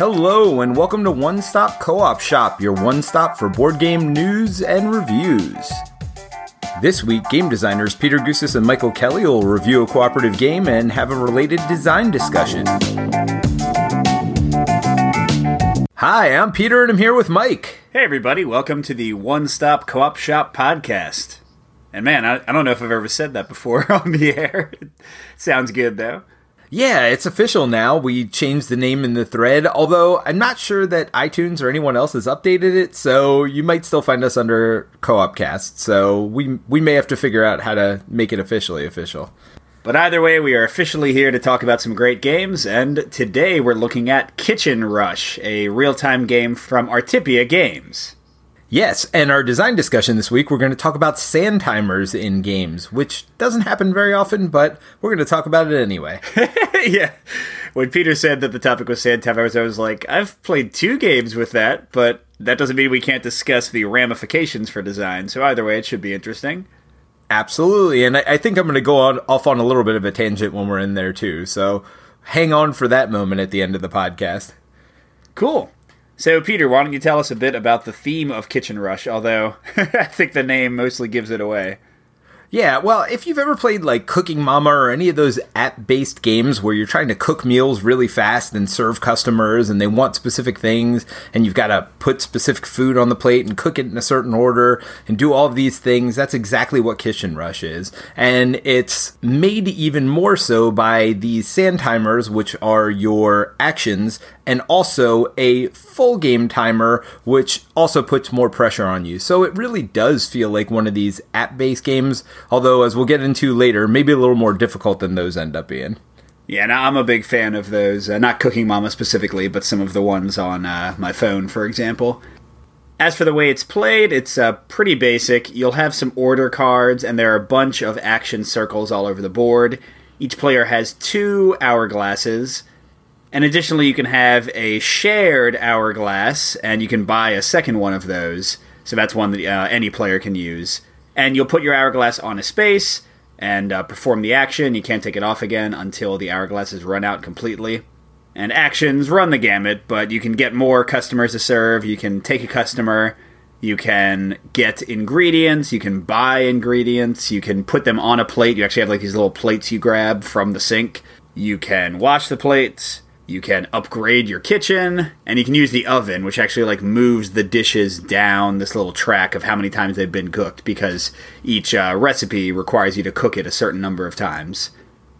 Hello, and welcome to One Stop Co op Shop, your one stop for board game news and reviews. This week, game designers Peter Gousis and Michael Kelly will review a cooperative game and have a related design discussion. Hi, I'm Peter, and I'm here with Mike. Hey, everybody, welcome to the One Stop Co op Shop podcast. And man, I, I don't know if I've ever said that before on the air. sounds good, though. Yeah, it's official now. We changed the name in the thread, although I'm not sure that iTunes or anyone else has updated it, so you might still find us under Co-opcast. So we we may have to figure out how to make it officially official. But either way, we are officially here to talk about some great games, and today we're looking at Kitchen Rush, a real-time game from Artipia Games. Yes, and our design discussion this week, we're going to talk about sand timers in games, which doesn't happen very often, but we're going to talk about it anyway. yeah. When Peter said that the topic was sand timers, I was like, I've played two games with that, but that doesn't mean we can't discuss the ramifications for design. So either way, it should be interesting. Absolutely, and I, I think I'm going to go on, off on a little bit of a tangent when we're in there too. So hang on for that moment at the end of the podcast. Cool. So, Peter, why don't you tell us a bit about the theme of Kitchen Rush? Although I think the name mostly gives it away. Yeah, well, if you've ever played like Cooking Mama or any of those app based games where you're trying to cook meals really fast and serve customers and they want specific things and you've got to put specific food on the plate and cook it in a certain order and do all of these things, that's exactly what Kitchen Rush is. And it's made even more so by these sand timers, which are your actions and also a full game timer, which also puts more pressure on you. So it really does feel like one of these app based games, although, as we'll get into later, maybe a little more difficult than those end up being. Yeah, I'm a big fan of those. Uh, not Cooking Mama specifically, but some of the ones on uh, my phone, for example. As for the way it's played, it's uh, pretty basic. You'll have some order cards, and there are a bunch of action circles all over the board. Each player has two hourglasses. And additionally, you can have a shared hourglass, and you can buy a second one of those. So that's one that uh, any player can use. And you'll put your hourglass on a space and uh, perform the action. You can't take it off again until the hourglass is run out completely. And actions run the gamut, but you can get more customers to serve. You can take a customer. You can get ingredients. You can buy ingredients. You can put them on a plate. You actually have like these little plates you grab from the sink. You can wash the plates you can upgrade your kitchen and you can use the oven which actually like moves the dishes down this little track of how many times they've been cooked because each uh, recipe requires you to cook it a certain number of times.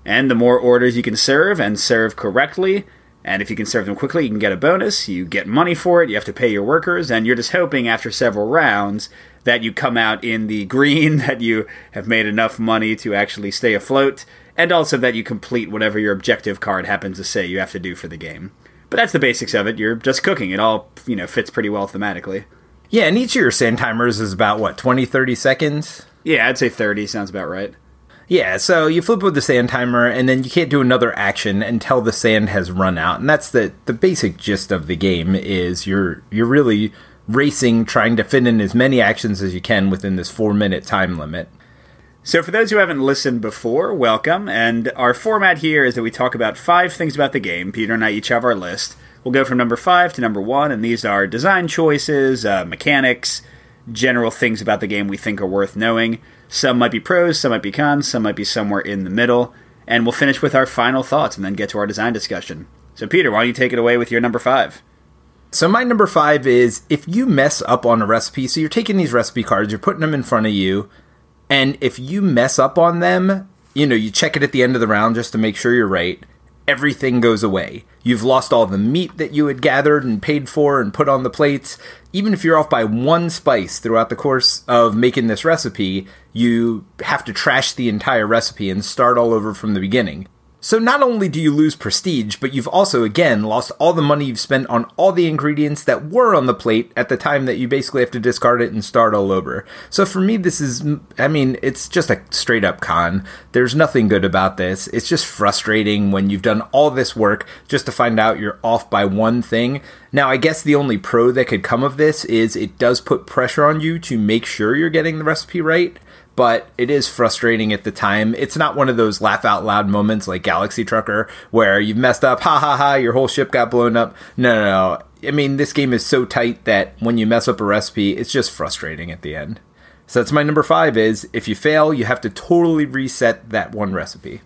And the more orders you can serve and serve correctly and if you can serve them quickly you can get a bonus you get money for it you have to pay your workers and you're just hoping after several rounds that you come out in the green that you have made enough money to actually stay afloat and also that you complete whatever your objective card happens to say you have to do for the game. But that's the basics of it. You're just cooking. It all, you know, fits pretty well thematically. Yeah, and each of your sand timers is about what, 20, 30 seconds? Yeah, I'd say 30 sounds about right. Yeah, so you flip with the sand timer, and then you can't do another action until the sand has run out, and that's the the basic gist of the game. Is you're you're really racing, trying to fit in as many actions as you can within this four minute time limit. So, for those who haven't listened before, welcome. And our format here is that we talk about five things about the game. Peter and I each have our list. We'll go from number five to number one, and these are design choices, uh, mechanics, general things about the game we think are worth knowing. Some might be pros, some might be cons, some might be somewhere in the middle. And we'll finish with our final thoughts and then get to our design discussion. So, Peter, why don't you take it away with your number five? So, my number five is if you mess up on a recipe, so you're taking these recipe cards, you're putting them in front of you, and if you mess up on them, you know, you check it at the end of the round just to make sure you're right, everything goes away. You've lost all the meat that you had gathered and paid for and put on the plates. Even if you're off by one spice throughout the course of making this recipe, you have to trash the entire recipe and start all over from the beginning. So not only do you lose prestige, but you've also again lost all the money you've spent on all the ingredients that were on the plate at the time that you basically have to discard it and start all over. So for me this is I mean, it's just a straight up con. There's nothing good about this. It's just frustrating when you've done all this work just to find out you're off by one thing. Now, I guess the only pro that could come of this is it does put pressure on you to make sure you're getting the recipe right but it is frustrating at the time. It's not one of those laugh out loud moments like Galaxy Trucker where you've messed up, ha ha ha, your whole ship got blown up. No, no, no. I mean, this game is so tight that when you mess up a recipe, it's just frustrating at the end. So that's my number five is if you fail, you have to totally reset that one recipe.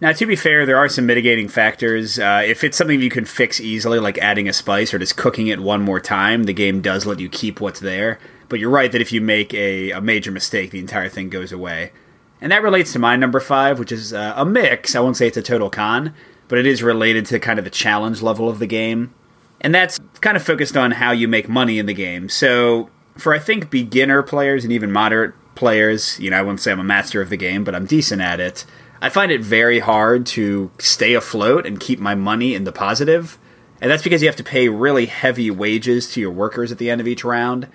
Now, to be fair, there are some mitigating factors. Uh, if it's something you can fix easily, like adding a spice or just cooking it one more time, the game does let you keep what's there. But you're right that if you make a, a major mistake, the entire thing goes away. And that relates to my number five, which is uh, a mix. I won't say it's a total con, but it is related to kind of the challenge level of the game. And that's kind of focused on how you make money in the game. So, for I think beginner players and even moderate players, you know, I wouldn't say I'm a master of the game, but I'm decent at it. I find it very hard to stay afloat and keep my money in the positive. And that's because you have to pay really heavy wages to your workers at the end of each round.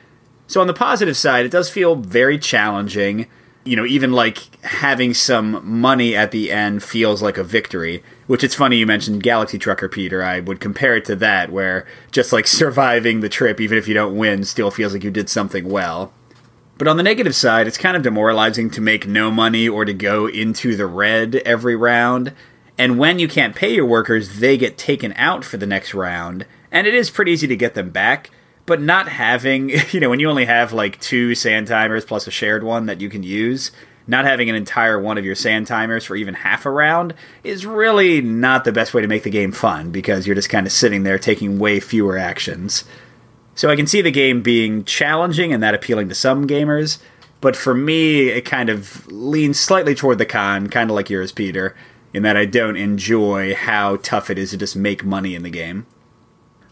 So, on the positive side, it does feel very challenging you know, even like having some money at the end feels like a victory. Which it's funny you mentioned Galaxy Trucker, Peter. I would compare it to that, where just like surviving the trip, even if you don't win, still feels like you did something well. But on the negative side, it's kind of demoralizing to make no money or to go into the red every round. And when you can't pay your workers, they get taken out for the next round. And it is pretty easy to get them back but not having you know when you only have like two sand timers plus a shared one that you can use not having an entire one of your sand timers for even half a round is really not the best way to make the game fun because you're just kind of sitting there taking way fewer actions. So i can see the game being challenging and that appealing to some gamers but for me it kind of leans slightly toward the con kind of like yours peter in that i don't enjoy how tough it is to just make money in the game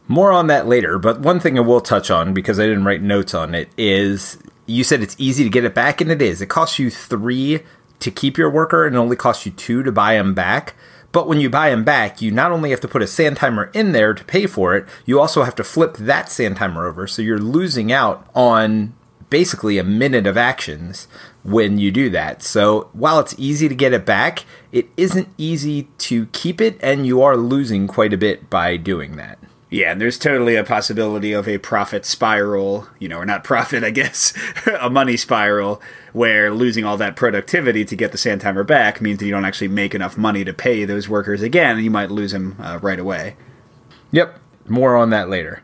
more on that later, but one thing I will touch on because I didn't write notes on it is you said it's easy to get it back, and it is. It costs you three to keep your worker, and it only costs you two to buy them back. But when you buy them back, you not only have to put a sand timer in there to pay for it, you also have to flip that sand timer over. So you're losing out on basically a minute of actions when you do that. So while it's easy to get it back, it isn't easy to keep it, and you are losing quite a bit by doing that. Yeah, and there's totally a possibility of a profit spiral, you know, or not profit, I guess, a money spiral, where losing all that productivity to get the sand timer back means that you don't actually make enough money to pay those workers again, and you might lose them uh, right away. Yep, more on that later.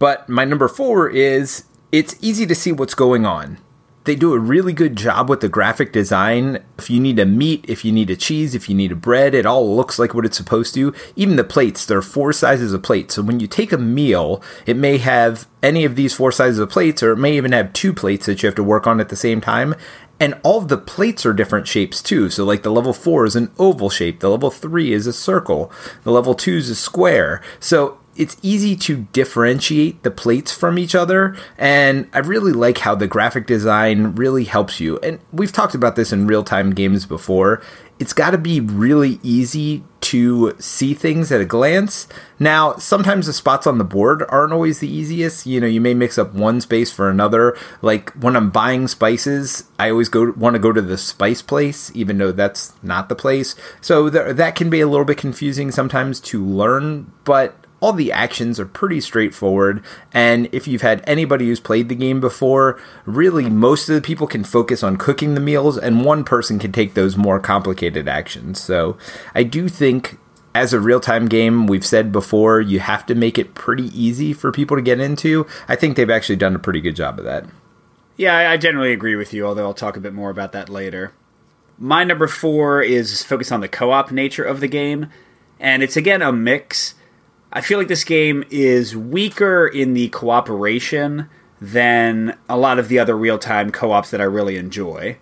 But my number four is it's easy to see what's going on they do a really good job with the graphic design. If you need a meat, if you need a cheese, if you need a bread, it all looks like what it's supposed to. Even the plates, there are four sizes of plates. So when you take a meal, it may have any of these four sizes of plates, or it may even have two plates that you have to work on at the same time. And all of the plates are different shapes too. So, like the level 4 is an oval shape, the level 3 is a circle, the level 2 is a square. So, it's easy to differentiate the plates from each other and i really like how the graphic design really helps you. And we've talked about this in real-time games before. It's got to be really easy to see things at a glance. Now sometimes the spots on the board aren't always the easiest. You know you may mix up one space for another. Like when i'm buying spices i always go want to go to the spice place even though that's not the place. So th- that can be a little bit confusing sometimes to learn but all the actions are pretty straightforward. And if you've had anybody who's played the game before, really most of the people can focus on cooking the meals, and one person can take those more complicated actions. So I do think. As a real time game, we've said before, you have to make it pretty easy for people to get into. I think they've actually done a pretty good job of that. Yeah, I generally agree with you, although I'll talk a bit more about that later. My number four is focused on the co op nature of the game, and it's again a mix I feel like this game is weaker in the cooperation than a lot of the other real time co ops that I really enjoy.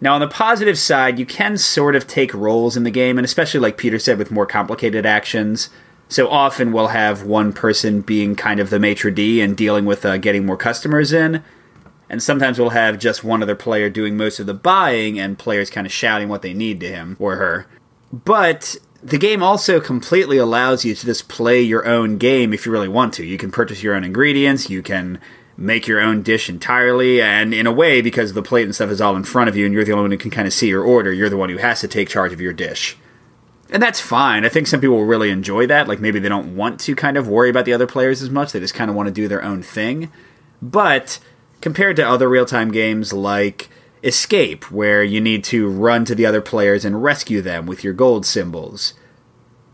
Now, on the positive side, you can sort of take roles in the game, and especially like Peter said, with more complicated actions. So often we'll have one person being kind of the maitre d' and dealing with uh, getting more customers in. And sometimes we'll have just one other player doing most of the buying and players kind of shouting what they need to him or her. But the game also completely allows you to just play your own game if you really want to. You can purchase your own ingredients, you can make your own dish entirely, and in a way, because the plate and stuff is all in front of you and you're the only one who can kind of see your order, you're the one who has to take charge of your dish. And that's fine. I think some people will really enjoy that. Like maybe they don't want to kind of worry about the other players as much, they just kind of want to do their own thing. But compared to other real time games like Escape, where you need to run to the other players and rescue them with your gold symbols.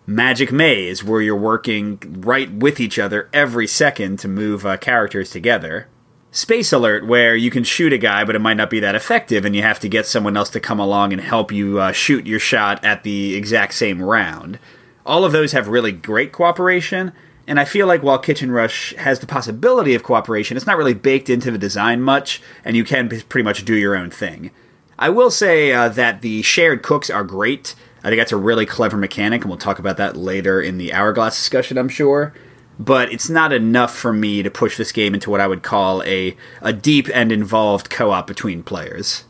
Magic Maze, where you're working right with each other every second to move uh, characters together. Space Alert, where you can shoot a guy, but it might not be that effective, and you have to get someone else to come along and help you uh, shoot your shot at the exact same round. All of those have really great cooperation, and I feel like while Kitchen Rush has the possibility of cooperation, it's not really baked into the design much, and you can pretty much do your own thing. I will say uh, that the shared cooks are great. I think that's a really clever mechanic, and we'll talk about that later in the Hourglass discussion, I'm sure. But it's not enough for me to push this game into what I would call a, a deep and involved co op between players.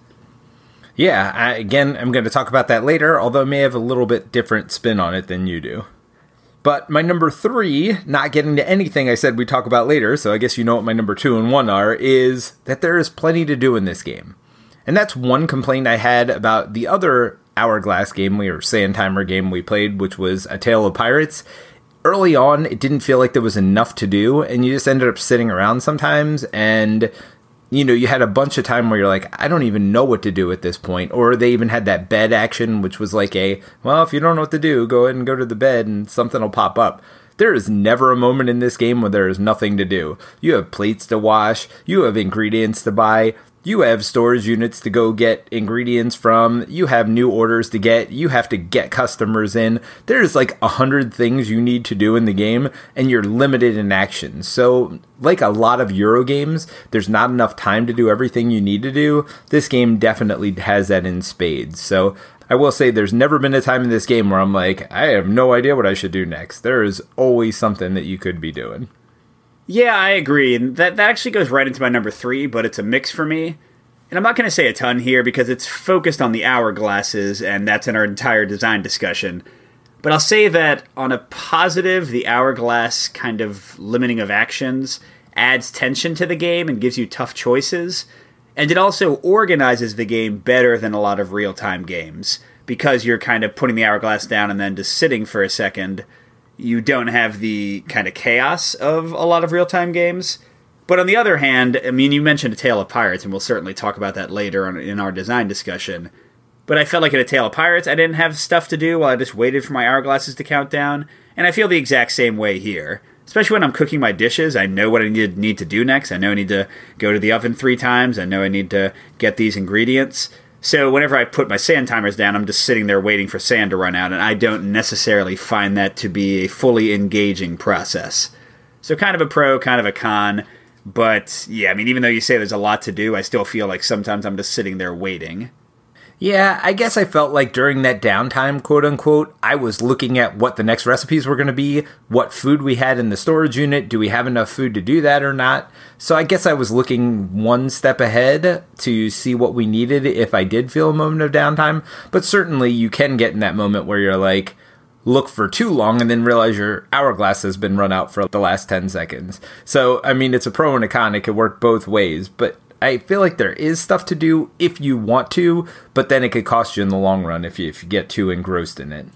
Yeah, I, again, I'm going to talk about that later, although I may have a little bit different spin on it than you do. But my number three, not getting to anything I said we talk about later, so I guess you know what my number two and one are, is that there is plenty to do in this game. And that's one complaint I had about the other Hourglass game we or Sand Timer game we played, which was A Tale of Pirates. Early on, it didn't feel like there was enough to do, and you just ended up sitting around sometimes and you know, you had a bunch of time where you're like, I don't even know what to do at this point. Or they even had that bed action, which was like a, well, if you don't know what to do, go ahead and go to the bed and something will pop up. There is never a moment in this game where there is nothing to do. You have plates to wash, you have ingredients to buy, you have storage units to go get ingredients from. You have new orders to get. You have to get customers in. There's like a hundred things you need to do in the game and you're limited in action. So like a lot of euro games there's not enough time to do everything you need to do. This game definitely has that in spades. So I will say there's never been a time in this game where I'm like, I have no idea what I should do next. There is always something that you could be doing. Yeah, I agree. And that, that actually goes right into my number three, but it's a mix for me. And I'm not going to say a ton here because it's focused on the hourglasses, and that's in our entire design discussion. But I'll say that on a positive, the hourglass kind of limiting of actions adds tension to the game and gives you tough choices. And it also organizes the game better than a lot of real time games because you're kind of putting the hourglass down and then just sitting for a second you don't have the kind of chaos of a lot of real time games. But on the other hand, I mean, you mentioned A Tale of Pirates, and we'll certainly talk about that later on, in our design discussion. But I felt like in A Tale of Pirates, I didn't have stuff to do while I just waited for my hourglasses to count down, and I feel the exact same way here. Especially when I'm cooking my dishes, I know what I need, need to do next. I know I need to go to the oven three times. I know I need to get these ingredients. So whenever I put my sand timers down, I'm just sitting there waiting for sand to run out, and I don't necessarily find that to be a fully engaging process. So kind of a pro, kind of a con. But yeah, I mean, even though you say there's a lot to do, I still feel like sometimes I'm just sitting there waiting. Yeah, I guess I felt like during that downtime, quote unquote, I was looking at what the next recipes were going to be, what food we had in the storage unit, do we have enough food to do that or not? So I guess I was looking one step ahead to see what we needed if I did feel a moment of downtime. But certainly you can get in that moment where you're like, look for too long and then realize your hourglass has been run out for the last 10 seconds. So, I mean, it's a pro and a con. It could work both ways. But I feel like there is stuff to do if you want to, but then it could cost you in the long run if you if you get too engrossed in it.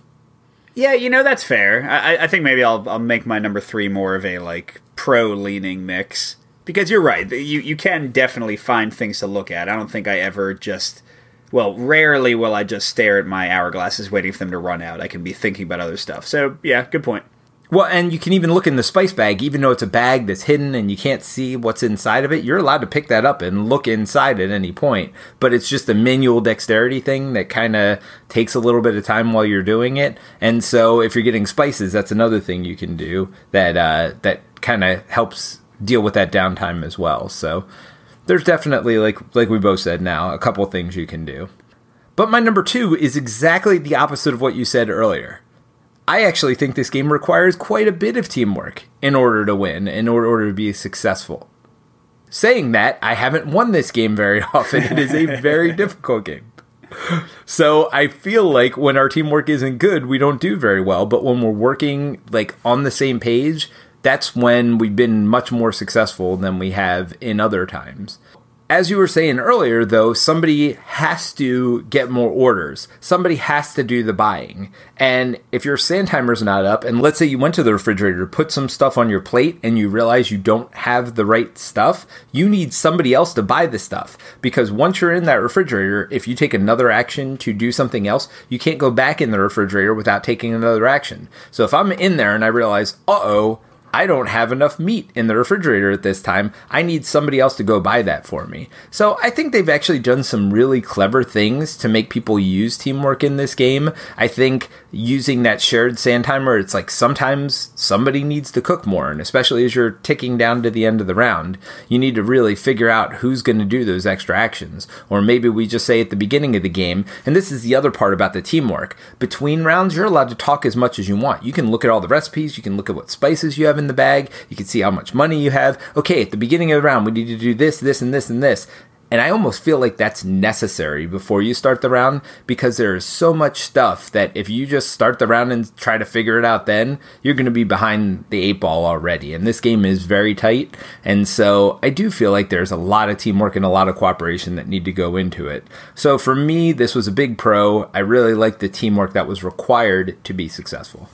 Yeah, you know that's fair. I, I think maybe I'll I'll make my number three more of a like pro leaning mix because you're right. You you can definitely find things to look at. I don't think I ever just well, rarely will I just stare at my hourglasses waiting for them to run out. I can be thinking about other stuff. So yeah, good point. Well, and you can even look in the spice bag, even though it's a bag that's hidden and you can't see what's inside of it. You're allowed to pick that up and look inside at any point. But it's just a manual dexterity thing that kind of takes a little bit of time while you're doing it. And so, if you're getting spices, that's another thing you can do that uh, that kind of helps deal with that downtime as well. So, there's definitely like like we both said now a couple things you can do. But my number two is exactly the opposite of what you said earlier. I actually think this game requires quite a bit of teamwork in order to win, in order to be successful. Saying that, I haven't won this game very often. It is a very difficult game. So I feel like when our teamwork isn't good, we don't do very well. But when we're working like on the same page, that's when we've been much more successful than we have in other times. As you were saying earlier, though, somebody has to get more orders. Somebody has to do the buying. And if your sand timer's not up, and let's say you went to the refrigerator put some stuff on your plate and you realize you don't have the right stuff, you need somebody else to buy the stuff. Because once you're in that refrigerator, if you take another action to do something else, you can't go back in the refrigerator without taking another action. So if I'm in there and I realize, uh oh, I don't have enough meat in the refrigerator at this time. I need somebody else to go buy that for me. So I think they've actually done some really clever things to make people use teamwork in this game. I think using that shared sand timer, it's like sometimes somebody needs to cook more, and especially as you're ticking down to the end of the round, you need to really figure out who's going to do those extra actions. Or maybe we just say at the beginning of the game, and this is the other part about the teamwork. Between rounds, you're allowed to talk as much as you want. You can look at all the recipes, you can look at what spices you have in in the bag. You can see how much money you have. Okay, at the beginning of the round, we need to do this, this, and this, and this. And I almost feel like that's necessary before you start the round because there is so much stuff that if you just start the round and try to figure it out, then you're going to be behind the eight ball already. And this game is very tight. And so I do feel like there's a lot of teamwork and a lot of cooperation that need to go into it. So for me, this was a big pro. I really like the teamwork that was required to be successful.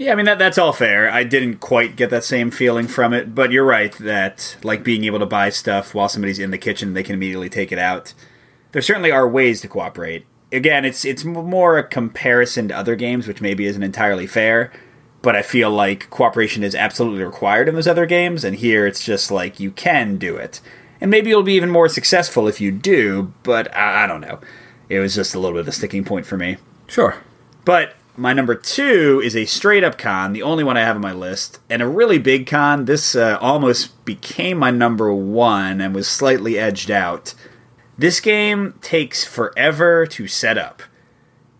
Yeah, I mean that that's all fair. I didn't quite get that same feeling from it, but you're right that like being able to buy stuff while somebody's in the kitchen, they can immediately take it out. There certainly are ways to cooperate. Again, it's it's more a comparison to other games, which maybe isn't entirely fair. But I feel like cooperation is absolutely required in those other games, and here it's just like you can do it, and maybe you'll be even more successful if you do. But I, I don't know. It was just a little bit of a sticking point for me. Sure. But my number two is a straight up con, the only one I have on my list, and a really big con. This uh, almost became my number one and was slightly edged out. This game takes forever to set up.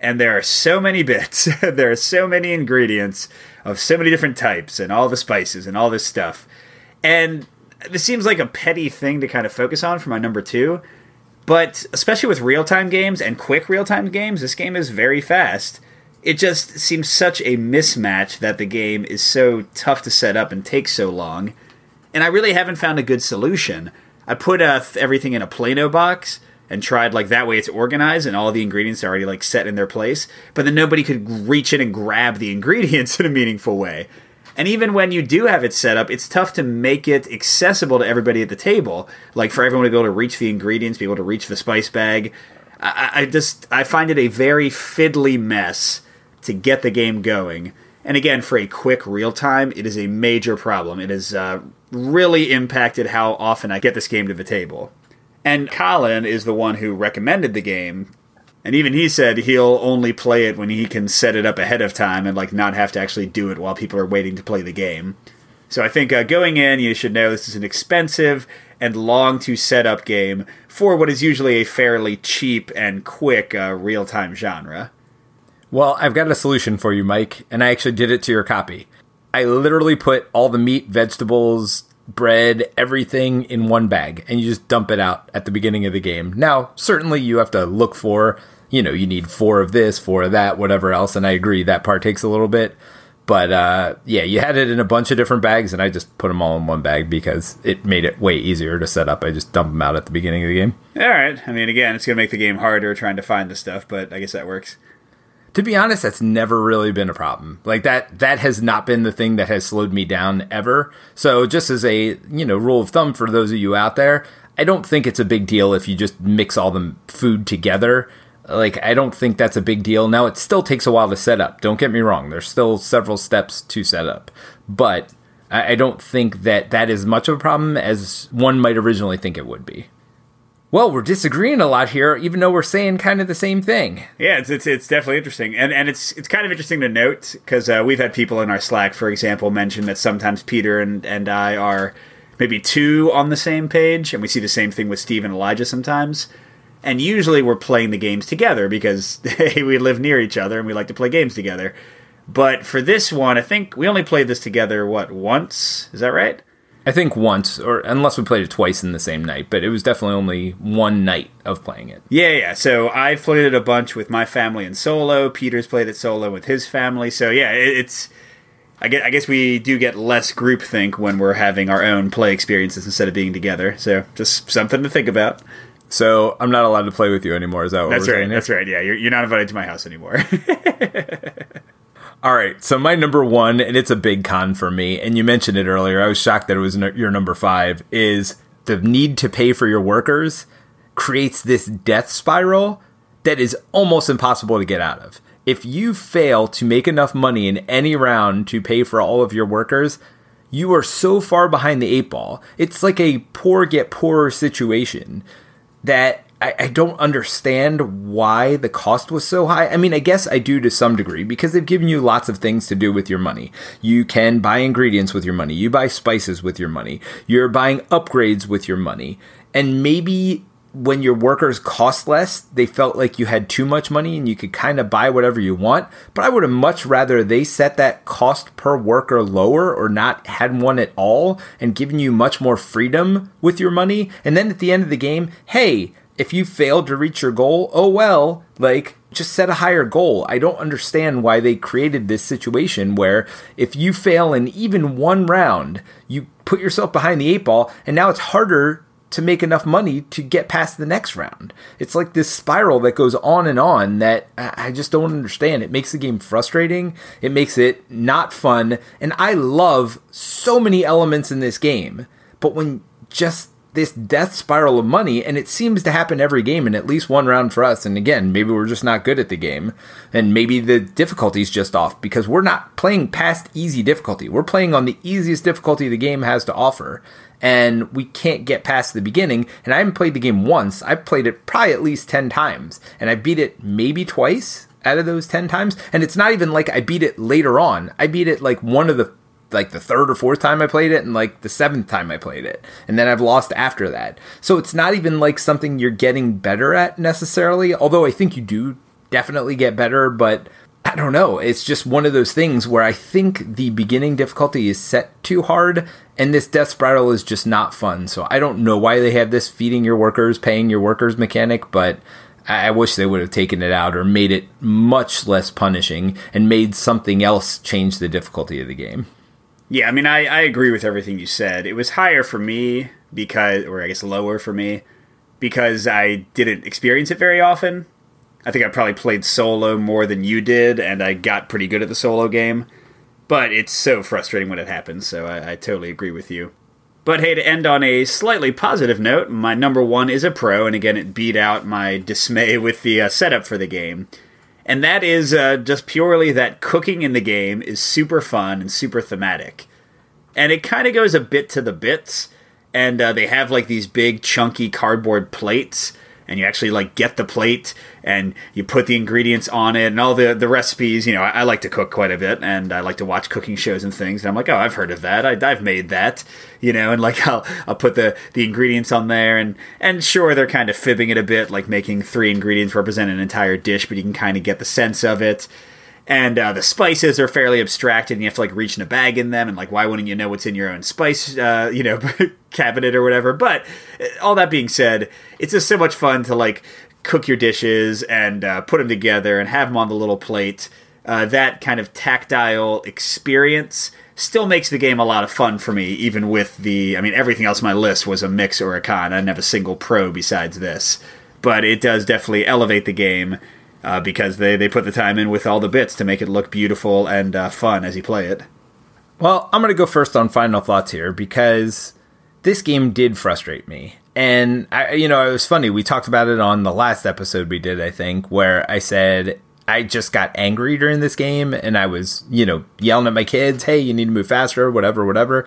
And there are so many bits, there are so many ingredients of so many different types, and all the spices and all this stuff. And this seems like a petty thing to kind of focus on for my number two. But especially with real time games and quick real time games, this game is very fast it just seems such a mismatch that the game is so tough to set up and takes so long. And I really haven't found a good solution. I put uh, everything in a Play-Doh box and tried like that way it's organized and all the ingredients are already like set in their place, but then nobody could reach in and grab the ingredients in a meaningful way. And even when you do have it set up, it's tough to make it accessible to everybody at the table. Like for everyone to be able to reach the ingredients, be able to reach the spice bag. I, I just I find it a very fiddly mess to get the game going. And again, for a quick real time, it is a major problem. It has uh, really impacted how often I get this game to the table. And Colin is the one who recommended the game. And even he said he'll only play it when he can set it up ahead of time and like not have to actually do it while people are waiting to play the game. So I think uh, going in, you should know this is an expensive and long to set up game for what is usually a fairly cheap and quick uh, real time genre. Well, I've got a solution for you, Mike, and I actually did it to your copy. I literally put all the meat, vegetables, bread, everything in one bag, and you just dump it out at the beginning of the game. Now, certainly you have to look for, you know, you need four of this, four of that, whatever else, and I agree that part takes a little bit. But uh, yeah, you had it in a bunch of different bags, and I just put them all in one bag because it made it way easier to set up. I just dump them out at the beginning of the game. All right. I mean, again, it's going to make the game harder trying to find the stuff, but I guess that works to be honest, that's never really been a problem. Like that that has not been the thing that has slowed me down ever. So just as a, you know, rule of thumb for those of you out there, I don't think it's a big deal if you just mix all the food together. Like I don't think that's a big deal. Now it still takes a while to set up. Don't get me wrong. There's still several steps to set up. But I don't think that that is much of a problem as one might originally think it would be. Well, we're disagreeing a lot here, even though we're saying kind of the same thing. Yeah, it's it's, it's definitely interesting, and and it's it's kind of interesting to note because uh, we've had people in our Slack, for example, mention that sometimes Peter and and I are maybe two on the same page, and we see the same thing with Steve and Elijah sometimes. And usually we're playing the games together because hey, we live near each other and we like to play games together. But for this one, I think we only played this together what once. Is that right? I think once, or unless we played it twice in the same night, but it was definitely only one night of playing it. Yeah, yeah. So I've played it a bunch with my family in solo. Peter's played it solo with his family. So yeah, it's I guess, I guess we do get less groupthink when we're having our own play experiences instead of being together. So just something to think about. So I'm not allowed to play with you anymore. Is that what That's right. saying? That's right. Yeah, you're, you're not invited to my house anymore. All right. So my number one, and it's a big con for me, and you mentioned it earlier. I was shocked that it was your number five. Is the need to pay for your workers creates this death spiral that is almost impossible to get out of. If you fail to make enough money in any round to pay for all of your workers, you are so far behind the eight ball. It's like a poor get poorer situation that I, I don't understand why the cost was so high. I mean, I guess I do to some degree because they've given you lots of things to do with your money. You can buy ingredients with your money, you buy spices with your money, you're buying upgrades with your money. And maybe when your workers cost less, they felt like you had too much money and you could kind of buy whatever you want. But I would have much rather they set that cost per worker lower or not had one at all and given you much more freedom with your money. And then at the end of the game, hey, if you failed to reach your goal, oh well, like just set a higher goal. I don't understand why they created this situation where if you fail in even one round, you put yourself behind the eight ball and now it's harder to make enough money to get past the next round. It's like this spiral that goes on and on that I just don't understand. It makes the game frustrating, it makes it not fun, and I love so many elements in this game. But when just this death spiral of money, and it seems to happen every game in at least one round for us. And again, maybe we're just not good at the game, and maybe the difficulty's just off because we're not playing past easy difficulty. We're playing on the easiest difficulty the game has to offer, and we can't get past the beginning. And I haven't played the game once. I've played it probably at least 10 times, and I beat it maybe twice out of those 10 times. And it's not even like I beat it later on. I beat it like one of the like the third or fourth time I played it and like the seventh time I played it. And then I've lost after that. So it's not even like something you're getting better at necessarily, although I think you do definitely get better, but I don't know. It's just one of those things where I think the beginning difficulty is set too hard and this death spiral is just not fun. So I don't know why they have this feeding your workers, paying your workers mechanic, but I wish they would have taken it out or made it much less punishing and made something else change the difficulty of the game. Yeah, I mean, I, I agree with everything you said. It was higher for me because, or I guess lower for me, because I didn't experience it very often. I think I probably played solo more than you did, and I got pretty good at the solo game. But it's so frustrating when it happens, so I, I totally agree with you. But hey, to end on a slightly positive note, my number one is a pro, and again, it beat out my dismay with the uh, setup for the game and that is uh, just purely that cooking in the game is super fun and super thematic. And it kind of goes a bit to the bits, and uh, they have like these big chunky cardboard plates, and you actually like get the plate and you put the ingredients on it and all the the recipes. You know, I, I like to cook quite a bit, and I like to watch cooking shows and things. And I'm like, oh, I've heard of that. I, I've made that. You know, and like I'll I'll put the the ingredients on there, and and sure they're kind of fibbing it a bit, like making three ingredients represent an entire dish, but you can kind of get the sense of it and uh, the spices are fairly abstracted and you have to like reach in a bag in them and like why wouldn't you know what's in your own spice uh, you know cabinet or whatever? But uh, all that being said it's just so much fun to like cook your dishes and uh, put them together and have them on the little plate. Uh, that kind of tactile experience still makes the game a lot of fun for me even with the i mean everything else on my list was a mix or a con. I didn't have a single pro besides this. But it does definitely elevate the game uh, because they, they put the time in with all the bits to make it look beautiful and uh, fun as you play it. Well, I'm going to go first on final thoughts here because this game did frustrate me. And I, you know, it was funny. We talked about it on the last episode we did, I think, where I said I just got angry during this game and I was, you know, yelling at my kids, "Hey, you need to move faster, whatever, whatever."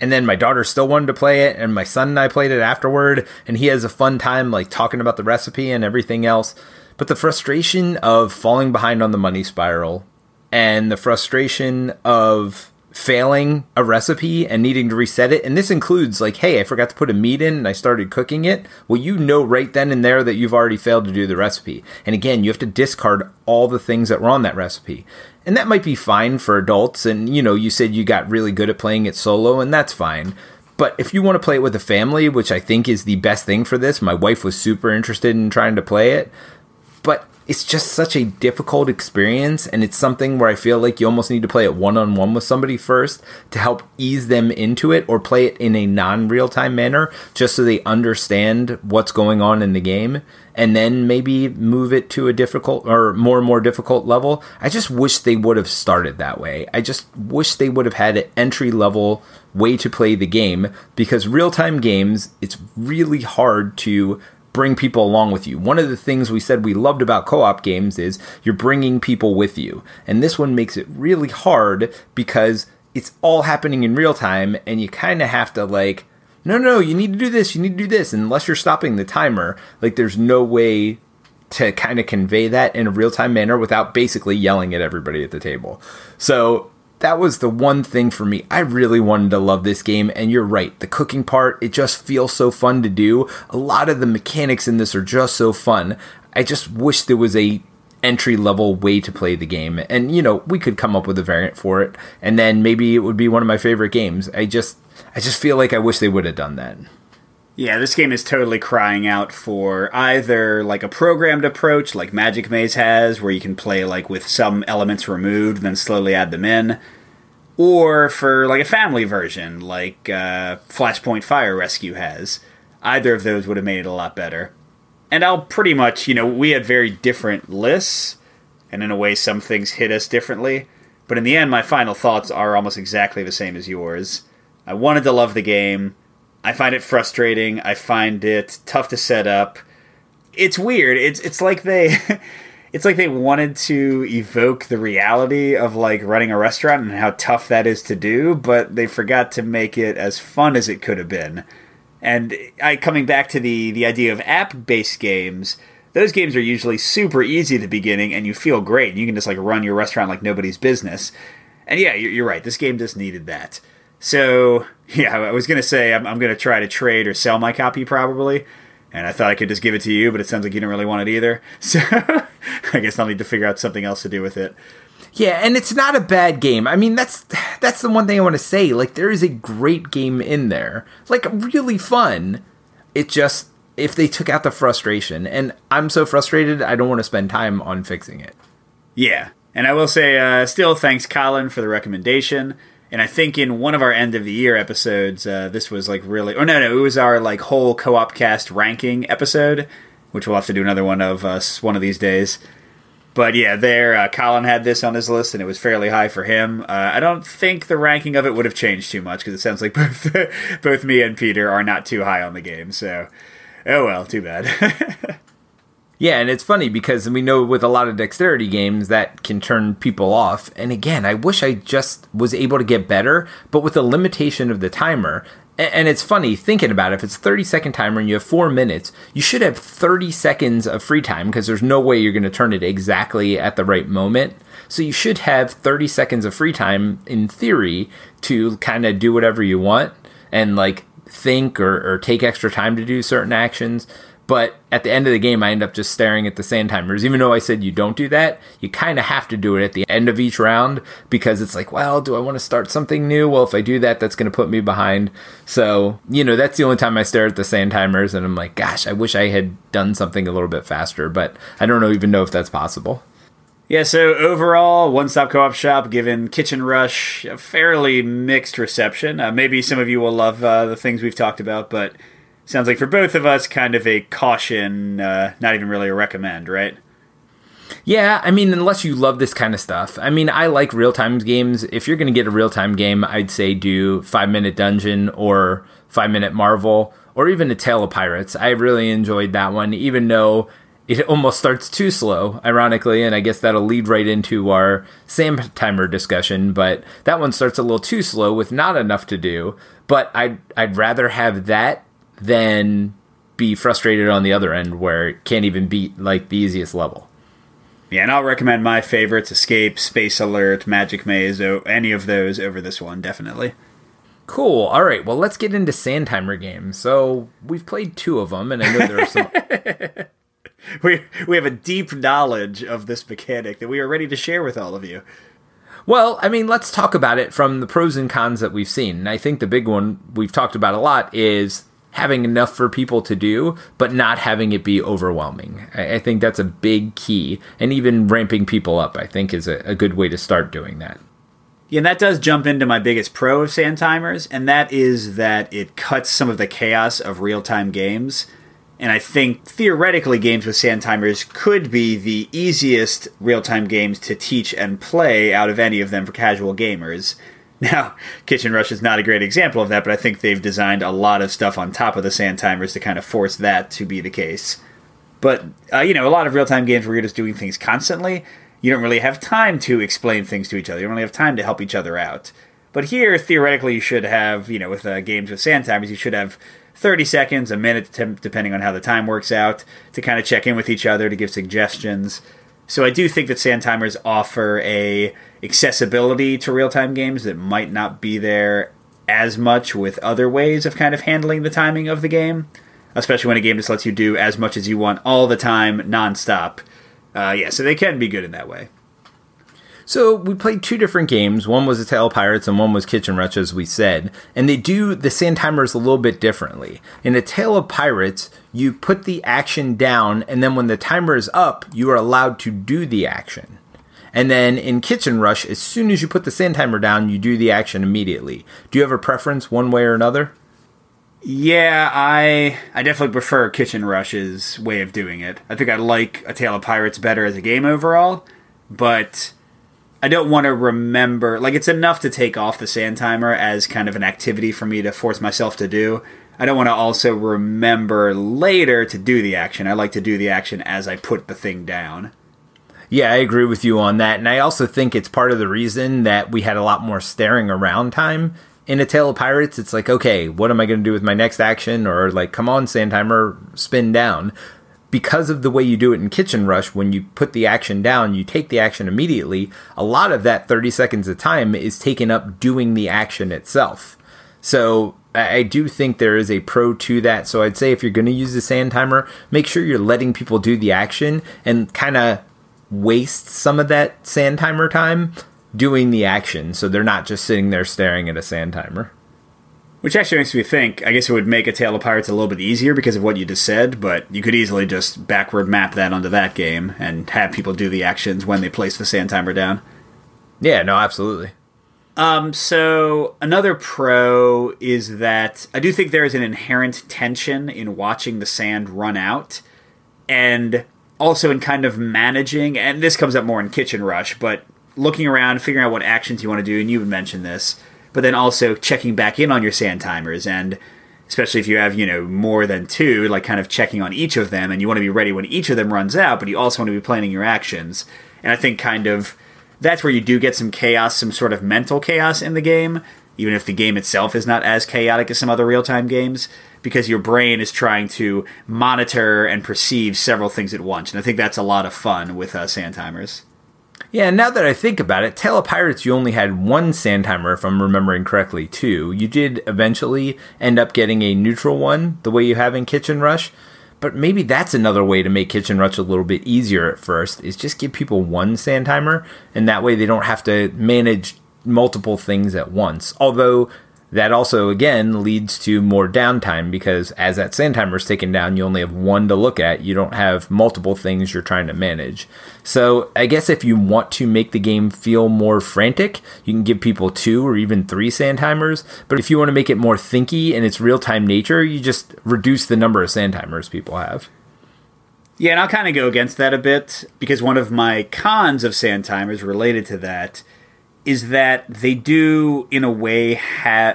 And then my daughter still wanted to play it, and my son and I played it afterward, and he has a fun time like talking about the recipe and everything else. But the frustration of falling behind on the money spiral and the frustration of failing a recipe and needing to reset it. And this includes like, hey, I forgot to put a meat in and I started cooking it. Well, you know right then and there that you've already failed to do the recipe. And again, you have to discard all the things that were on that recipe. And that might be fine for adults. And you know, you said you got really good at playing it solo, and that's fine. But if you want to play it with a family, which I think is the best thing for this, my wife was super interested in trying to play it but it's just such a difficult experience and it's something where I feel like you almost need to play it one on one with somebody first to help ease them into it or play it in a non real time manner just so they understand what's going on in the game and then maybe move it to a difficult or more and more difficult level. I just wish they would have started that way. I just wish they would have had an entry level way to play the game because real time games, it's really hard to bring people along with you. One of the things we said we loved about co op games is you're bringing people with you. And this one makes it really hard because it's all happening in real time and you kind of have to, like, no, no, you need to do this, you need to do this. And unless you're stopping the timer, like, there's no way to kind of convey that in a real time manner without basically yelling at everybody at the table. So that was the one thing for me. I really wanted to love this game, and you're right. The cooking part, it just feels so fun to do. A lot of the mechanics in this are just so fun. I just wish there was a entry level way to play the game. And you know, we could come up with a variant for it, and then maybe it would be one of my favorite games. I just I just feel like I wish they would have done that. Yeah, this game is totally crying out for either like a programmed approach like Magic Maze has, where you can play like with some elements removed, then slowly add them in, or for like a family version like uh, Flashpoint Fire Rescue has. Either of those would have made it a lot better. And I'll pretty much, you know, we had very different lists, and in a way, some things hit us differently. But in the end, my final thoughts are almost exactly the same as yours. I wanted to love the game. I find it frustrating. I find it tough to set up. It's weird. It's it's like they it's like they wanted to evoke the reality of like running a restaurant and how tough that is to do, but they forgot to make it as fun as it could have been. And I coming back to the the idea of app-based games, those games are usually super easy at the beginning and you feel great. You can just like run your restaurant like nobody's business. And yeah, you're, you're right. This game just needed that. So yeah, I was gonna say I'm, I'm gonna try to trade or sell my copy probably, and I thought I could just give it to you, but it sounds like you don't really want it either. So I guess I'll need to figure out something else to do with it. Yeah, and it's not a bad game. I mean, that's that's the one thing I want to say. Like, there is a great game in there, like really fun. It just if they took out the frustration, and I'm so frustrated, I don't want to spend time on fixing it. Yeah, and I will say, uh, still thanks Colin for the recommendation. And I think in one of our end of the year episodes, uh, this was like really, or no, no, it was our like whole co-op cast ranking episode, which we'll have to do another one of us one of these days. But yeah, there, uh, Colin had this on his list, and it was fairly high for him. Uh, I don't think the ranking of it would have changed too much because it sounds like both both me and Peter are not too high on the game. So, oh well, too bad. Yeah, and it's funny because we know with a lot of dexterity games that can turn people off. And again, I wish I just was able to get better, but with the limitation of the timer. And it's funny thinking about it. If it's 30 second timer and you have four minutes, you should have 30 seconds of free time because there's no way you're going to turn it exactly at the right moment. So you should have 30 seconds of free time in theory to kind of do whatever you want and like think or, or take extra time to do certain actions. But at the end of the game, I end up just staring at the sand timers. Even though I said you don't do that, you kind of have to do it at the end of each round because it's like, well, do I want to start something new? Well, if I do that, that's going to put me behind. So, you know, that's the only time I stare at the sand timers and I'm like, gosh, I wish I had done something a little bit faster, but I don't know, even know if that's possible. Yeah, so overall, One Stop Co op Shop given Kitchen Rush a fairly mixed reception. Uh, maybe some of you will love uh, the things we've talked about, but sounds like for both of us, kind of a caution, uh, not even really a recommend, right? Yeah, I mean, unless you love this kind of stuff. I mean, I like real time games. If you're going to get a real time game, I'd say do Five Minute Dungeon or Five Minute Marvel or even A Tale of Pirates. I really enjoyed that one, even though it almost starts too slow, ironically, and I guess that'll lead right into our sand timer discussion. But that one starts a little too slow with not enough to do. But I'd I'd rather have that than be frustrated on the other end where it can't even beat like the easiest level. Yeah, and I'll recommend my favorites: Escape, Space Alert, Magic Maze, any of those over this one, definitely. Cool. All right. Well, let's get into sand timer games. So we've played two of them, and I know there are some. we we have a deep knowledge of this mechanic that we are ready to share with all of you. Well, I mean, let's talk about it from the pros and cons that we've seen. And I think the big one we've talked about a lot is having enough for people to do, but not having it be overwhelming. I, I think that's a big key. And even ramping people up, I think, is a, a good way to start doing that. Yeah, and that does jump into my biggest pro of sand timers, and that is that it cuts some of the chaos of real time games. And I think theoretically, games with sand timers could be the easiest real time games to teach and play out of any of them for casual gamers. Now, Kitchen Rush is not a great example of that, but I think they've designed a lot of stuff on top of the sand timers to kind of force that to be the case. But, uh, you know, a lot of real time games where you're just doing things constantly, you don't really have time to explain things to each other. You don't really have time to help each other out. But here, theoretically, you should have, you know, with uh, games with sand timers, you should have 30 seconds, a minute, depending on how the time works out, to kind of check in with each other, to give suggestions. So I do think that sand timers offer a accessibility to real time games that might not be there as much with other ways of kind of handling the timing of the game, especially when a game just lets you do as much as you want all the time, nonstop. Uh, yeah, so they can be good in that way. So we played two different games. One was A Tale of Pirates and one was Kitchen Rush, as we said. And they do the sand timers a little bit differently. In A Tale of Pirates, you put the action down, and then when the timer is up, you are allowed to do the action. And then in Kitchen Rush, as soon as you put the sand timer down, you do the action immediately. Do you have a preference one way or another? Yeah, I I definitely prefer Kitchen Rush's way of doing it. I think I like A Tale of Pirates better as a game overall, but I don't want to remember like it's enough to take off the sand timer as kind of an activity for me to force myself to do. I don't want to also remember later to do the action. I like to do the action as I put the thing down. Yeah, I agree with you on that. And I also think it's part of the reason that we had a lot more staring around time in A Tale of Pirates. It's like, okay, what am I going to do with my next action? Or like, come on, sand timer, spin down because of the way you do it in Kitchen Rush, when you put the action down, you take the action immediately. A lot of that 30 seconds of time is taken up doing the action itself. So I do think there is a pro to that. So I'd say if you're going to use the sand timer, make sure you're letting people do the action and kind of waste some of that sand timer time doing the action so they're not just sitting there staring at a sand timer. Which actually makes me think, I guess it would make a Tale of Pirates a little bit easier because of what you just said, but you could easily just backward map that onto that game and have people do the actions when they place the sand timer down. Yeah, no, absolutely. Um, so another pro is that I do think there is an inherent tension in watching the sand run out and also in kind of managing, and this comes up more in Kitchen Rush, but looking around, figuring out what actions you want to do, and you would mention this but then also checking back in on your sand timers and especially if you have you know more than two like kind of checking on each of them and you want to be ready when each of them runs out but you also want to be planning your actions. And i think kind of that's where you do get some chaos some sort of mental chaos in the game even if the game itself is not as chaotic as some other real-time games because your brain is trying to monitor and perceive several things at once and i think that's a lot of fun with uh, sand timers yeah, now that I think about it, Tale of Pirates, you only had one sand timer, if I'm remembering correctly, too. You did eventually end up getting a neutral one, the way you have in Kitchen Rush. But maybe that's another way to make Kitchen Rush a little bit easier at first, is just give people one sand timer, and that way they don't have to manage multiple things at once. Although that also, again, leads to more downtime because as that sand timer is taken down, you only have one to look at. You don't have multiple things you're trying to manage. So, I guess if you want to make the game feel more frantic, you can give people two or even three sand timers. But if you want to make it more thinky and its real time nature, you just reduce the number of sand timers people have. Yeah, and I'll kind of go against that a bit because one of my cons of sand timers related to that is that they do in a way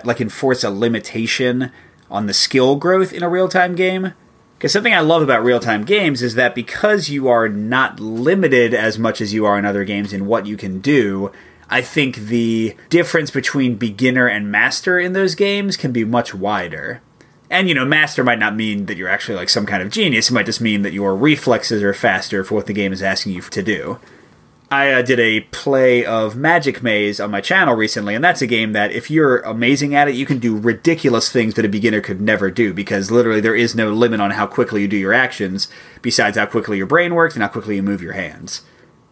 like enforce a limitation on the skill growth in a real-time game. Because something i love about real-time games is that because you are not limited as much as you are in other games in what you can do i think the difference between beginner and master in those games can be much wider. And you know master might not mean that you're actually like some kind of genius. It might just mean that your reflexes are faster for what the game is asking you to do I uh, did a play of Magic Maze on my channel recently, and that's a game that if you're amazing at it, you can do ridiculous things that a beginner could never do because literally there is no limit on how quickly you do your actions, besides how quickly your brain works and how quickly you move your hands.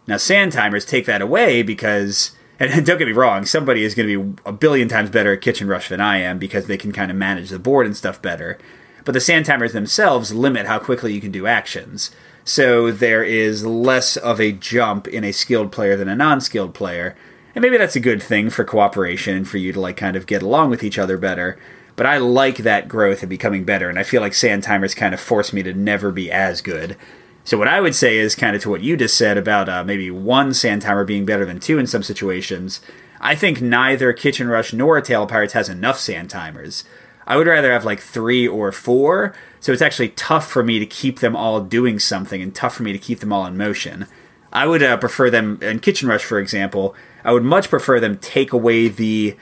Now, sand timers take that away because, and don't get me wrong, somebody is going to be a billion times better at Kitchen Rush than I am because they can kind of manage the board and stuff better. but the sand timers themselves limit how quickly you can do actions. So there is less of a jump in a skilled player than a non skilled player. And maybe that's a good thing for cooperation for you to like kind of get along with each other better. But I like that growth and becoming better, and I feel like sand timers kind of force me to never be as good. So what I would say is kind of to what you just said about uh, maybe one sand timer being better than two in some situations. I think neither Kitchen Rush nor of Pirates has enough sand timers. I would rather have like three or four, so it's actually tough for me to keep them all doing something and tough for me to keep them all in motion. I would uh, prefer them in Kitchen Rush, for example. I would much prefer them take away the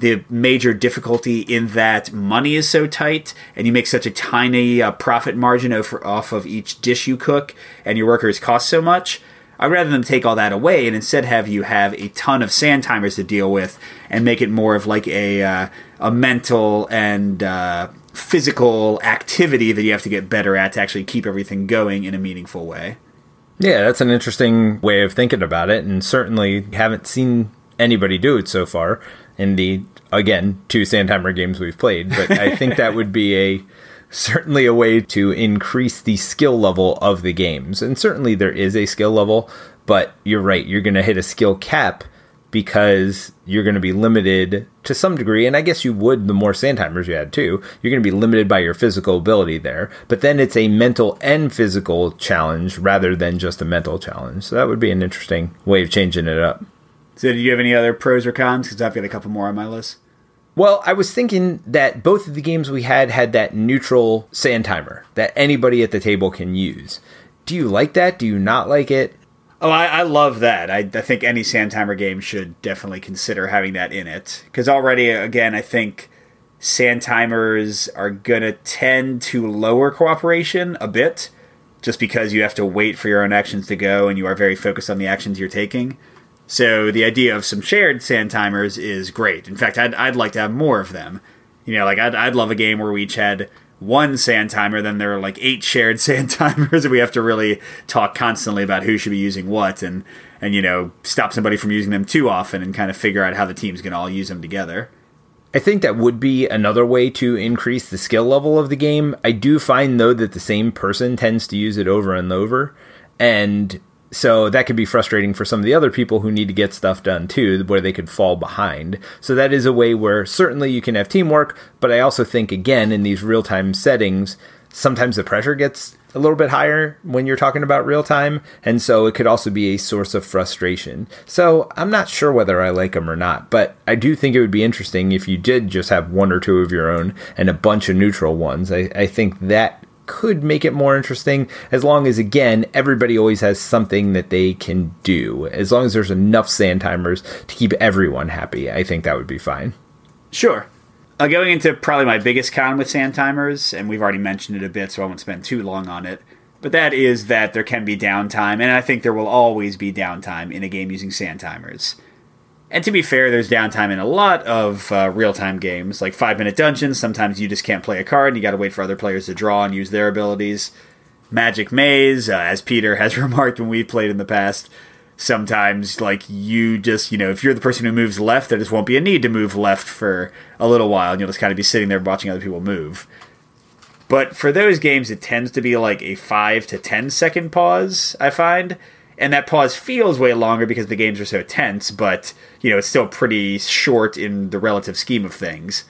the major difficulty in that money is so tight and you make such a tiny uh, profit margin over, off of each dish you cook and your workers cost so much. I'd rather them take all that away and instead have you have a ton of sand timers to deal with and make it more of like a uh, a mental and uh, physical activity that you have to get better at to actually keep everything going in a meaningful way. Yeah, that's an interesting way of thinking about it, and certainly haven't seen anybody do it so far in the again two sand timer games we've played. But I think that would be a certainly a way to increase the skill level of the games, and certainly there is a skill level. But you're right, you're going to hit a skill cap because you're going to be limited to some degree, and I guess you would the more sand timers you had too. You're going to be limited by your physical ability there, but then it's a mental and physical challenge rather than just a mental challenge. So that would be an interesting way of changing it up. So, do you have any other pros or cons? Because I've got a couple more on my list. Well, I was thinking that both of the games we had had that neutral sand timer that anybody at the table can use. Do you like that? Do you not like it? Oh, I, I love that. I, I think any sand timer game should definitely consider having that in it. Because already, again, I think sand timers are going to tend to lower cooperation a bit just because you have to wait for your own actions to go and you are very focused on the actions you're taking. So the idea of some shared sand timers is great. In fact, I'd, I'd like to have more of them. You know, like I'd, I'd love a game where we each had one sand timer, then there are like eight shared sand timers, and we have to really talk constantly about who should be using what, and and you know stop somebody from using them too often, and kind of figure out how the team's going to all use them together. I think that would be another way to increase the skill level of the game. I do find though that the same person tends to use it over and over, and so that could be frustrating for some of the other people who need to get stuff done too, where they could fall behind. So that is a way where certainly you can have teamwork, but I also think again in these real time settings, sometimes the pressure gets a little bit higher when you're talking about real time, and so it could also be a source of frustration. So I'm not sure whether I like them or not, but I do think it would be interesting if you did just have one or two of your own and a bunch of neutral ones. I, I think that could make it more interesting as long as again everybody always has something that they can do. As long as there's enough sand timers to keep everyone happy i think that would be fine. Sure. Uh, going into probably my biggest con with sand timers and we've already mentioned it a bit so i won't spend too long on it but that is that there can be downtime and i think there will always be downtime in a game using sand timers and to be fair, there's downtime in a lot of uh, real time games, like five minute dungeons. Sometimes you just can't play a card and you got to wait for other players to draw and use their abilities. Magic Maze, uh, as Peter has remarked when we've played in the past, sometimes like you just, you know, if you're the person who moves left, there just won't be a need to move left for a little while and you'll just kind of be sitting there watching other people move. But for those games, it tends to be like a five to ten second pause, I find and that pause feels way longer because the games are so tense, but you know it's still pretty short in the relative scheme of things.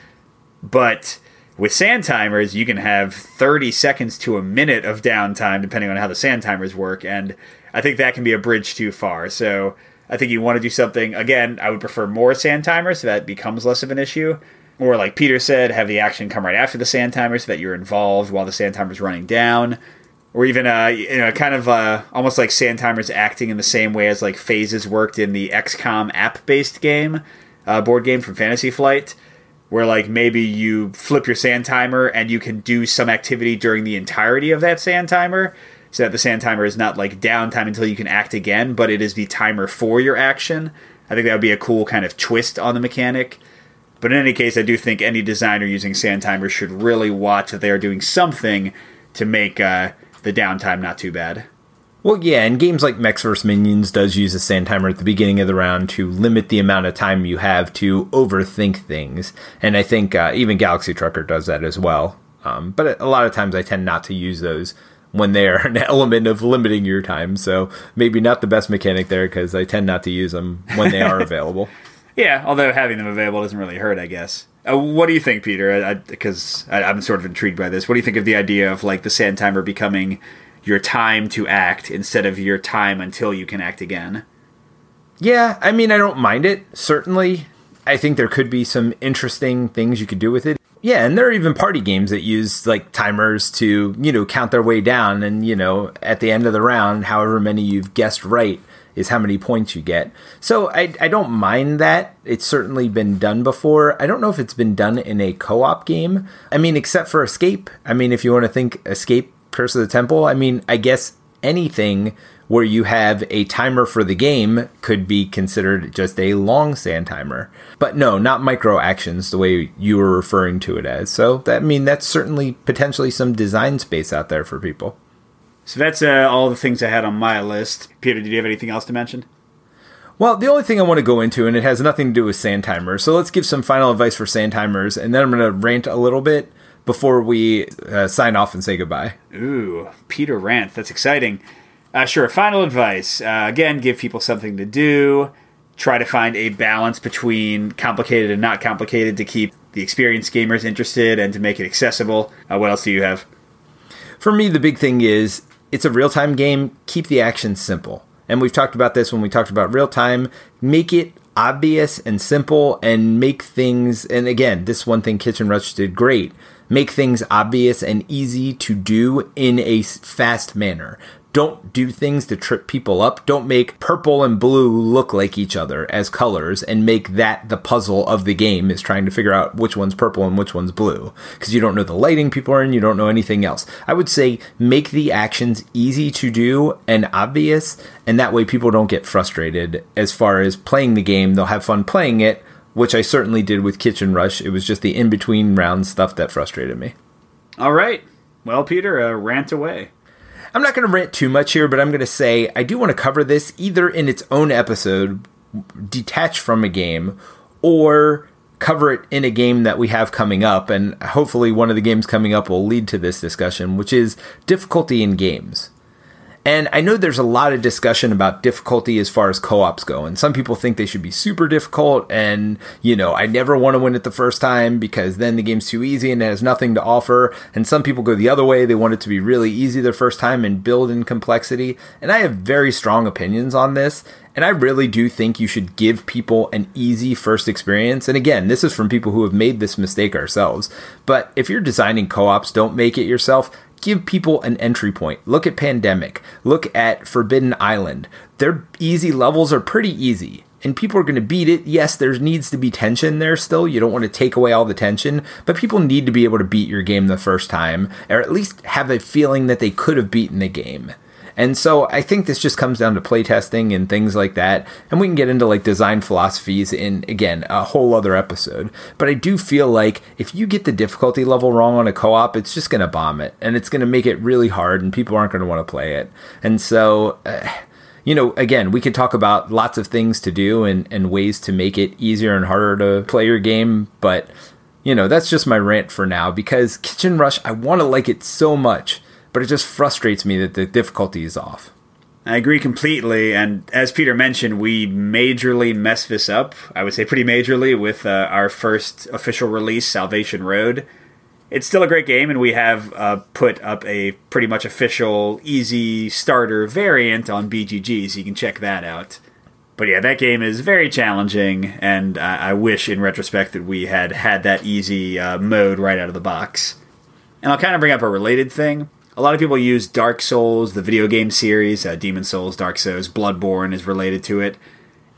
But with sand timers, you can have 30 seconds to a minute of downtime depending on how the sand timers work, and I think that can be a bridge too far. So I think you want to do something again. I would prefer more sand timers so that becomes less of an issue. Or like Peter said, have the action come right after the sand timer so that you're involved while the sand timer's running down or even uh, you know, kind of uh, almost like sand timers acting in the same way as like phases worked in the XCOM app-based game, uh, board game from Fantasy Flight, where like maybe you flip your sand timer and you can do some activity during the entirety of that sand timer, so that the sand timer is not like downtime until you can act again, but it is the timer for your action. I think that would be a cool kind of twist on the mechanic. But in any case, I do think any designer using sand timers should really watch that they are doing something to make uh, the downtime not too bad. Well, yeah, and games like Mechs vs. Minions does use a sand timer at the beginning of the round to limit the amount of time you have to overthink things. And I think uh, even Galaxy Trucker does that as well. Um, but a lot of times I tend not to use those when they are an element of limiting your time. So maybe not the best mechanic there because I tend not to use them when they are available. Yeah, although having them available doesn't really hurt, I guess. Uh, what do you think, Peter? Because I'm sort of intrigued by this. What do you think of the idea of like the sand timer becoming your time to act instead of your time until you can act again? Yeah, I mean, I don't mind it. Certainly, I think there could be some interesting things you could do with it. Yeah, and there are even party games that use like timers to, you know, count their way down and, you know, at the end of the round, however many you've guessed right is how many points you get. So I, I don't mind that. It's certainly been done before. I don't know if it's been done in a co op game. I mean, except for Escape. I mean, if you want to think Escape, Curse of the Temple, I mean, I guess anything where you have a timer for the game could be considered just a long sand timer. But no, not micro actions the way you were referring to it as. So that I mean that's certainly potentially some design space out there for people. So that's uh, all the things I had on my list. Peter, did you have anything else to mention? Well, the only thing I want to go into, and it has nothing to do with sand timers, so let's give some final advice for sand timers, and then I'm going to rant a little bit before we uh, sign off and say goodbye. Ooh, Peter rant. That's exciting. Uh, sure. Final advice. Uh, again, give people something to do. Try to find a balance between complicated and not complicated to keep the experienced gamers interested and to make it accessible. Uh, what else do you have? For me, the big thing is it's a real time game. Keep the action simple. And we've talked about this when we talked about real time. Make it obvious and simple and make things, and again, this one thing Kitchen Rush did great make things obvious and easy to do in a fast manner. Don't do things to trip people up. Don't make purple and blue look like each other as colors and make that the puzzle of the game is trying to figure out which one's purple and which one's blue. Because you don't know the lighting people are in, you don't know anything else. I would say make the actions easy to do and obvious, and that way people don't get frustrated as far as playing the game. They'll have fun playing it, which I certainly did with Kitchen Rush. It was just the in between round stuff that frustrated me. All right. Well, Peter, uh, rant away. I'm not going to rant too much here, but I'm going to say I do want to cover this either in its own episode, detached from a game, or cover it in a game that we have coming up. And hopefully, one of the games coming up will lead to this discussion, which is difficulty in games. And I know there's a lot of discussion about difficulty as far as co ops go. And some people think they should be super difficult. And, you know, I never want to win it the first time because then the game's too easy and it has nothing to offer. And some people go the other way. They want it to be really easy the first time and build in complexity. And I have very strong opinions on this. And I really do think you should give people an easy first experience. And again, this is from people who have made this mistake ourselves. But if you're designing co ops, don't make it yourself give people an entry point. Look at Pandemic. Look at Forbidden Island. Their easy levels are pretty easy. And people are going to beat it. Yes, there needs to be tension there still. You don't want to take away all the tension, but people need to be able to beat your game the first time, or at least have a feeling that they could have beaten the game. And so I think this just comes down to playtesting and things like that. And we can get into like design philosophies in, again, a whole other episode. But I do feel like if you get the difficulty level wrong on a co op, it's just going to bomb it. And it's going to make it really hard, and people aren't going to want to play it. And so. Uh, you know, again, we could talk about lots of things to do and, and ways to make it easier and harder to play your game, but you know, that's just my rant for now because Kitchen Rush, I want to like it so much but it just frustrates me that the difficulty is off. I agree completely. And as Peter mentioned, we majorly messed this up. I would say pretty majorly with uh, our first official release, Salvation Road. It's still a great game, and we have uh, put up a pretty much official easy starter variant on BGG, so you can check that out. But yeah, that game is very challenging, and I wish in retrospect that we had had that easy uh, mode right out of the box. And I'll kind of bring up a related thing a lot of people use Dark Souls, the video game series, uh, Demon's Souls, Dark Souls, Bloodborne is related to it,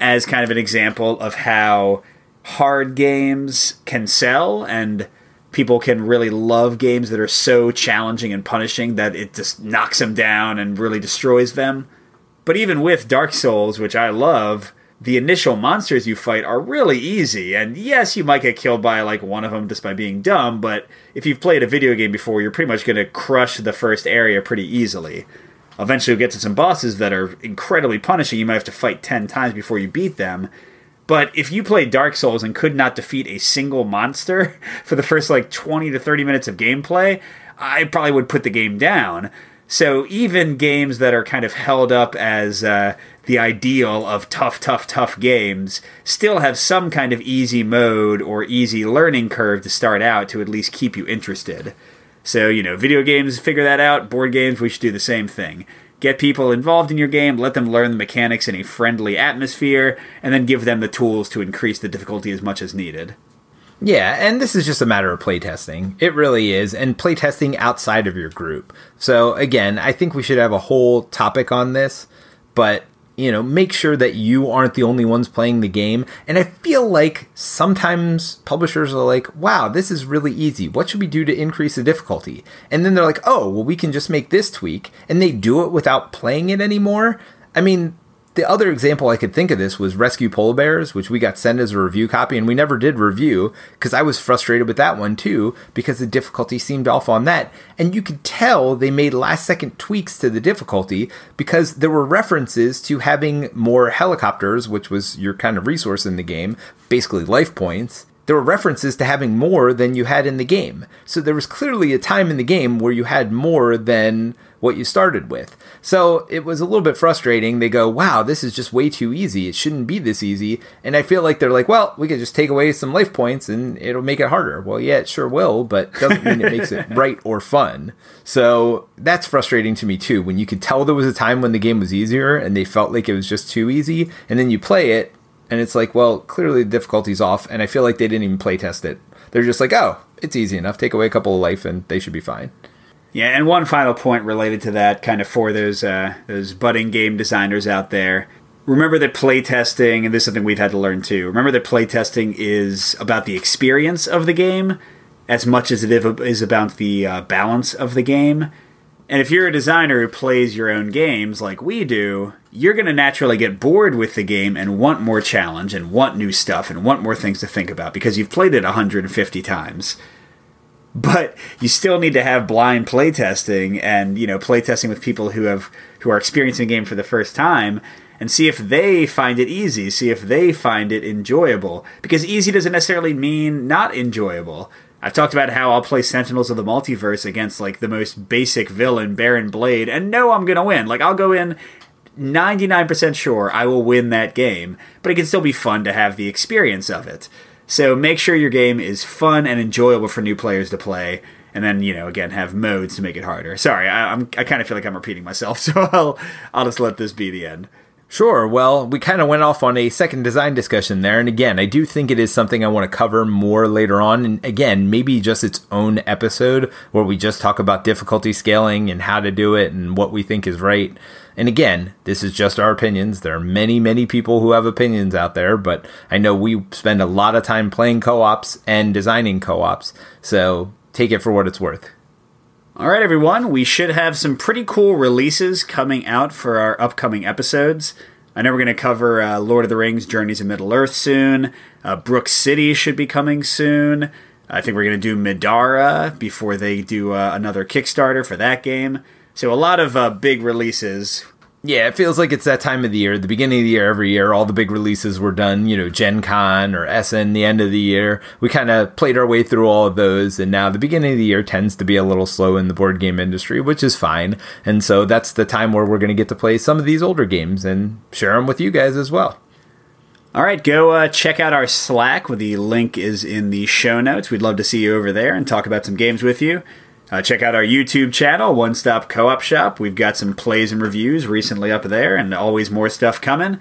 as kind of an example of how hard games can sell and people can really love games that are so challenging and punishing that it just knocks them down and really destroys them. But even with Dark Souls, which I love, the initial monsters you fight are really easy. And yes, you might get killed by like one of them just by being dumb, but if you've played a video game before, you're pretty much going to crush the first area pretty easily. Eventually, you'll get to some bosses that are incredibly punishing. You might have to fight 10 times before you beat them. But if you played Dark Souls and could not defeat a single monster for the first like 20 to 30 minutes of gameplay, I probably would put the game down. So even games that are kind of held up as uh, the ideal of tough, tough, tough games still have some kind of easy mode or easy learning curve to start out to at least keep you interested. So, you know, video games figure that out, board games, we should do the same thing. Get people involved in your game, let them learn the mechanics in a friendly atmosphere, and then give them the tools to increase the difficulty as much as needed. Yeah, and this is just a matter of playtesting. It really is, and playtesting outside of your group. So, again, I think we should have a whole topic on this, but you know, make sure that you aren't the only ones playing the game. And I feel like sometimes publishers are like, wow, this is really easy. What should we do to increase the difficulty? And then they're like, oh, well, we can just make this tweak. And they do it without playing it anymore. I mean, the other example I could think of this was Rescue Polar Bears, which we got sent as a review copy, and we never did review because I was frustrated with that one too because the difficulty seemed off on that. And you could tell they made last second tweaks to the difficulty because there were references to having more helicopters, which was your kind of resource in the game, basically life points. There were references to having more than you had in the game. So there was clearly a time in the game where you had more than what you started with. So it was a little bit frustrating. They go, wow, this is just way too easy. It shouldn't be this easy. And I feel like they're like, well, we could just take away some life points and it'll make it harder. Well, yeah, it sure will, but doesn't mean it makes it right or fun. So that's frustrating to me too. When you could tell there was a time when the game was easier and they felt like it was just too easy, and then you play it and it's like, well, clearly the difficulty's off, and I feel like they didn't even play test it. They're just like, oh, it's easy enough. Take away a couple of life and they should be fine. Yeah, and one final point related to that, kind of for those uh, those budding game designers out there. Remember that playtesting, and this is something we've had to learn too. Remember that playtesting is about the experience of the game as much as it is about the uh, balance of the game. And if you're a designer who plays your own games like we do, you're going to naturally get bored with the game and want more challenge and want new stuff and want more things to think about because you've played it 150 times but you still need to have blind playtesting and you know playtesting with people who have who are experiencing the game for the first time and see if they find it easy see if they find it enjoyable. Because easy doesn't necessarily mean not enjoyable. I've talked about how i'll play sentinels of the multiverse against like the most basic villain baron blade and know i'm gonna win. Like i'll go in 99% sure i will win that game but it can still be fun to have the experience of it so make sure your game is fun and enjoyable for new players to play. And then, you know, again, have modes to make it harder. Sorry, I, am I kind of feel like I'm repeating myself, so I'll I'll just let this be the end. Sure. Well, we kind of went off on a second design discussion there. And again, I do think it is something I want to cover more later on. And again, maybe just its own episode where we just talk about difficulty scaling and how to do it and what we think is right. And again, this is just our opinions. There are many, many people who have opinions out there, but I know we spend a lot of time playing co ops and designing co ops. So take it for what it's worth. All right, everyone, we should have some pretty cool releases coming out for our upcoming episodes. I know we're going to cover uh, Lord of the Rings Journeys of Middle Earth soon. Uh, Brook City should be coming soon. I think we're going to do Middara before they do uh, another Kickstarter for that game. So a lot of uh, big releases. Yeah, it feels like it's that time of the year, the beginning of the year every year. All the big releases were done, you know, Gen Con or Essen, the end of the year. We kind of played our way through all of those, and now the beginning of the year tends to be a little slow in the board game industry, which is fine. And so that's the time where we're going to get to play some of these older games and share them with you guys as well. All right, go uh, check out our Slack. The link is in the show notes. We'd love to see you over there and talk about some games with you. Uh, check out our YouTube channel, One Stop Co op Shop. We've got some plays and reviews recently up there, and always more stuff coming.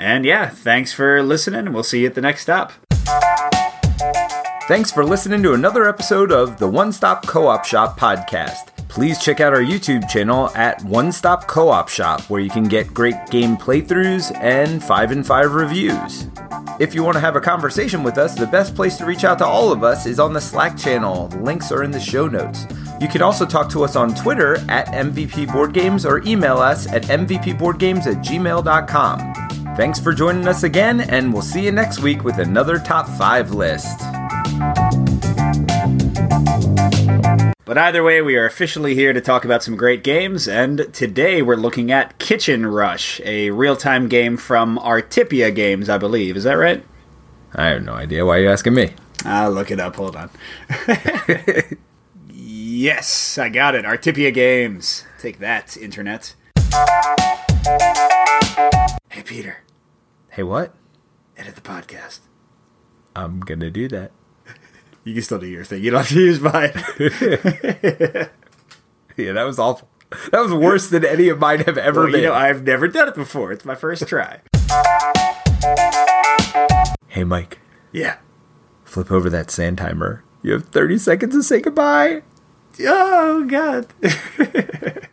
And yeah, thanks for listening, and we'll see you at the next stop. Thanks for listening to another episode of the One Stop Co op Shop podcast. Please check out our YouTube channel at One Stop Co op Shop, where you can get great game playthroughs and 5 and 5 reviews. If you want to have a conversation with us, the best place to reach out to all of us is on the Slack channel. The links are in the show notes. You can also talk to us on Twitter at MVP Board Games or email us at MVPBoardGames at gmail.com. Thanks for joining us again, and we'll see you next week with another top five list. But either way, we are officially here to talk about some great games, and today we're looking at Kitchen Rush, a real time game from Artipia Games, I believe. Is that right? I have no idea. Why are you asking me? I'll look it up. Hold on. yes, I got it. Artipia Games. Take that, Internet. Hey, Peter, Hey, what? edit the podcast. I'm gonna do that. You can still do your thing. You don't have to use mine. Yeah, that was awful. That was worse than any of mine have ever well, been. you know, I've never done it before. It's my first try. hey, Mike, Yeah. flip over that sand timer. You have 30 seconds to say goodbye. Oh, God.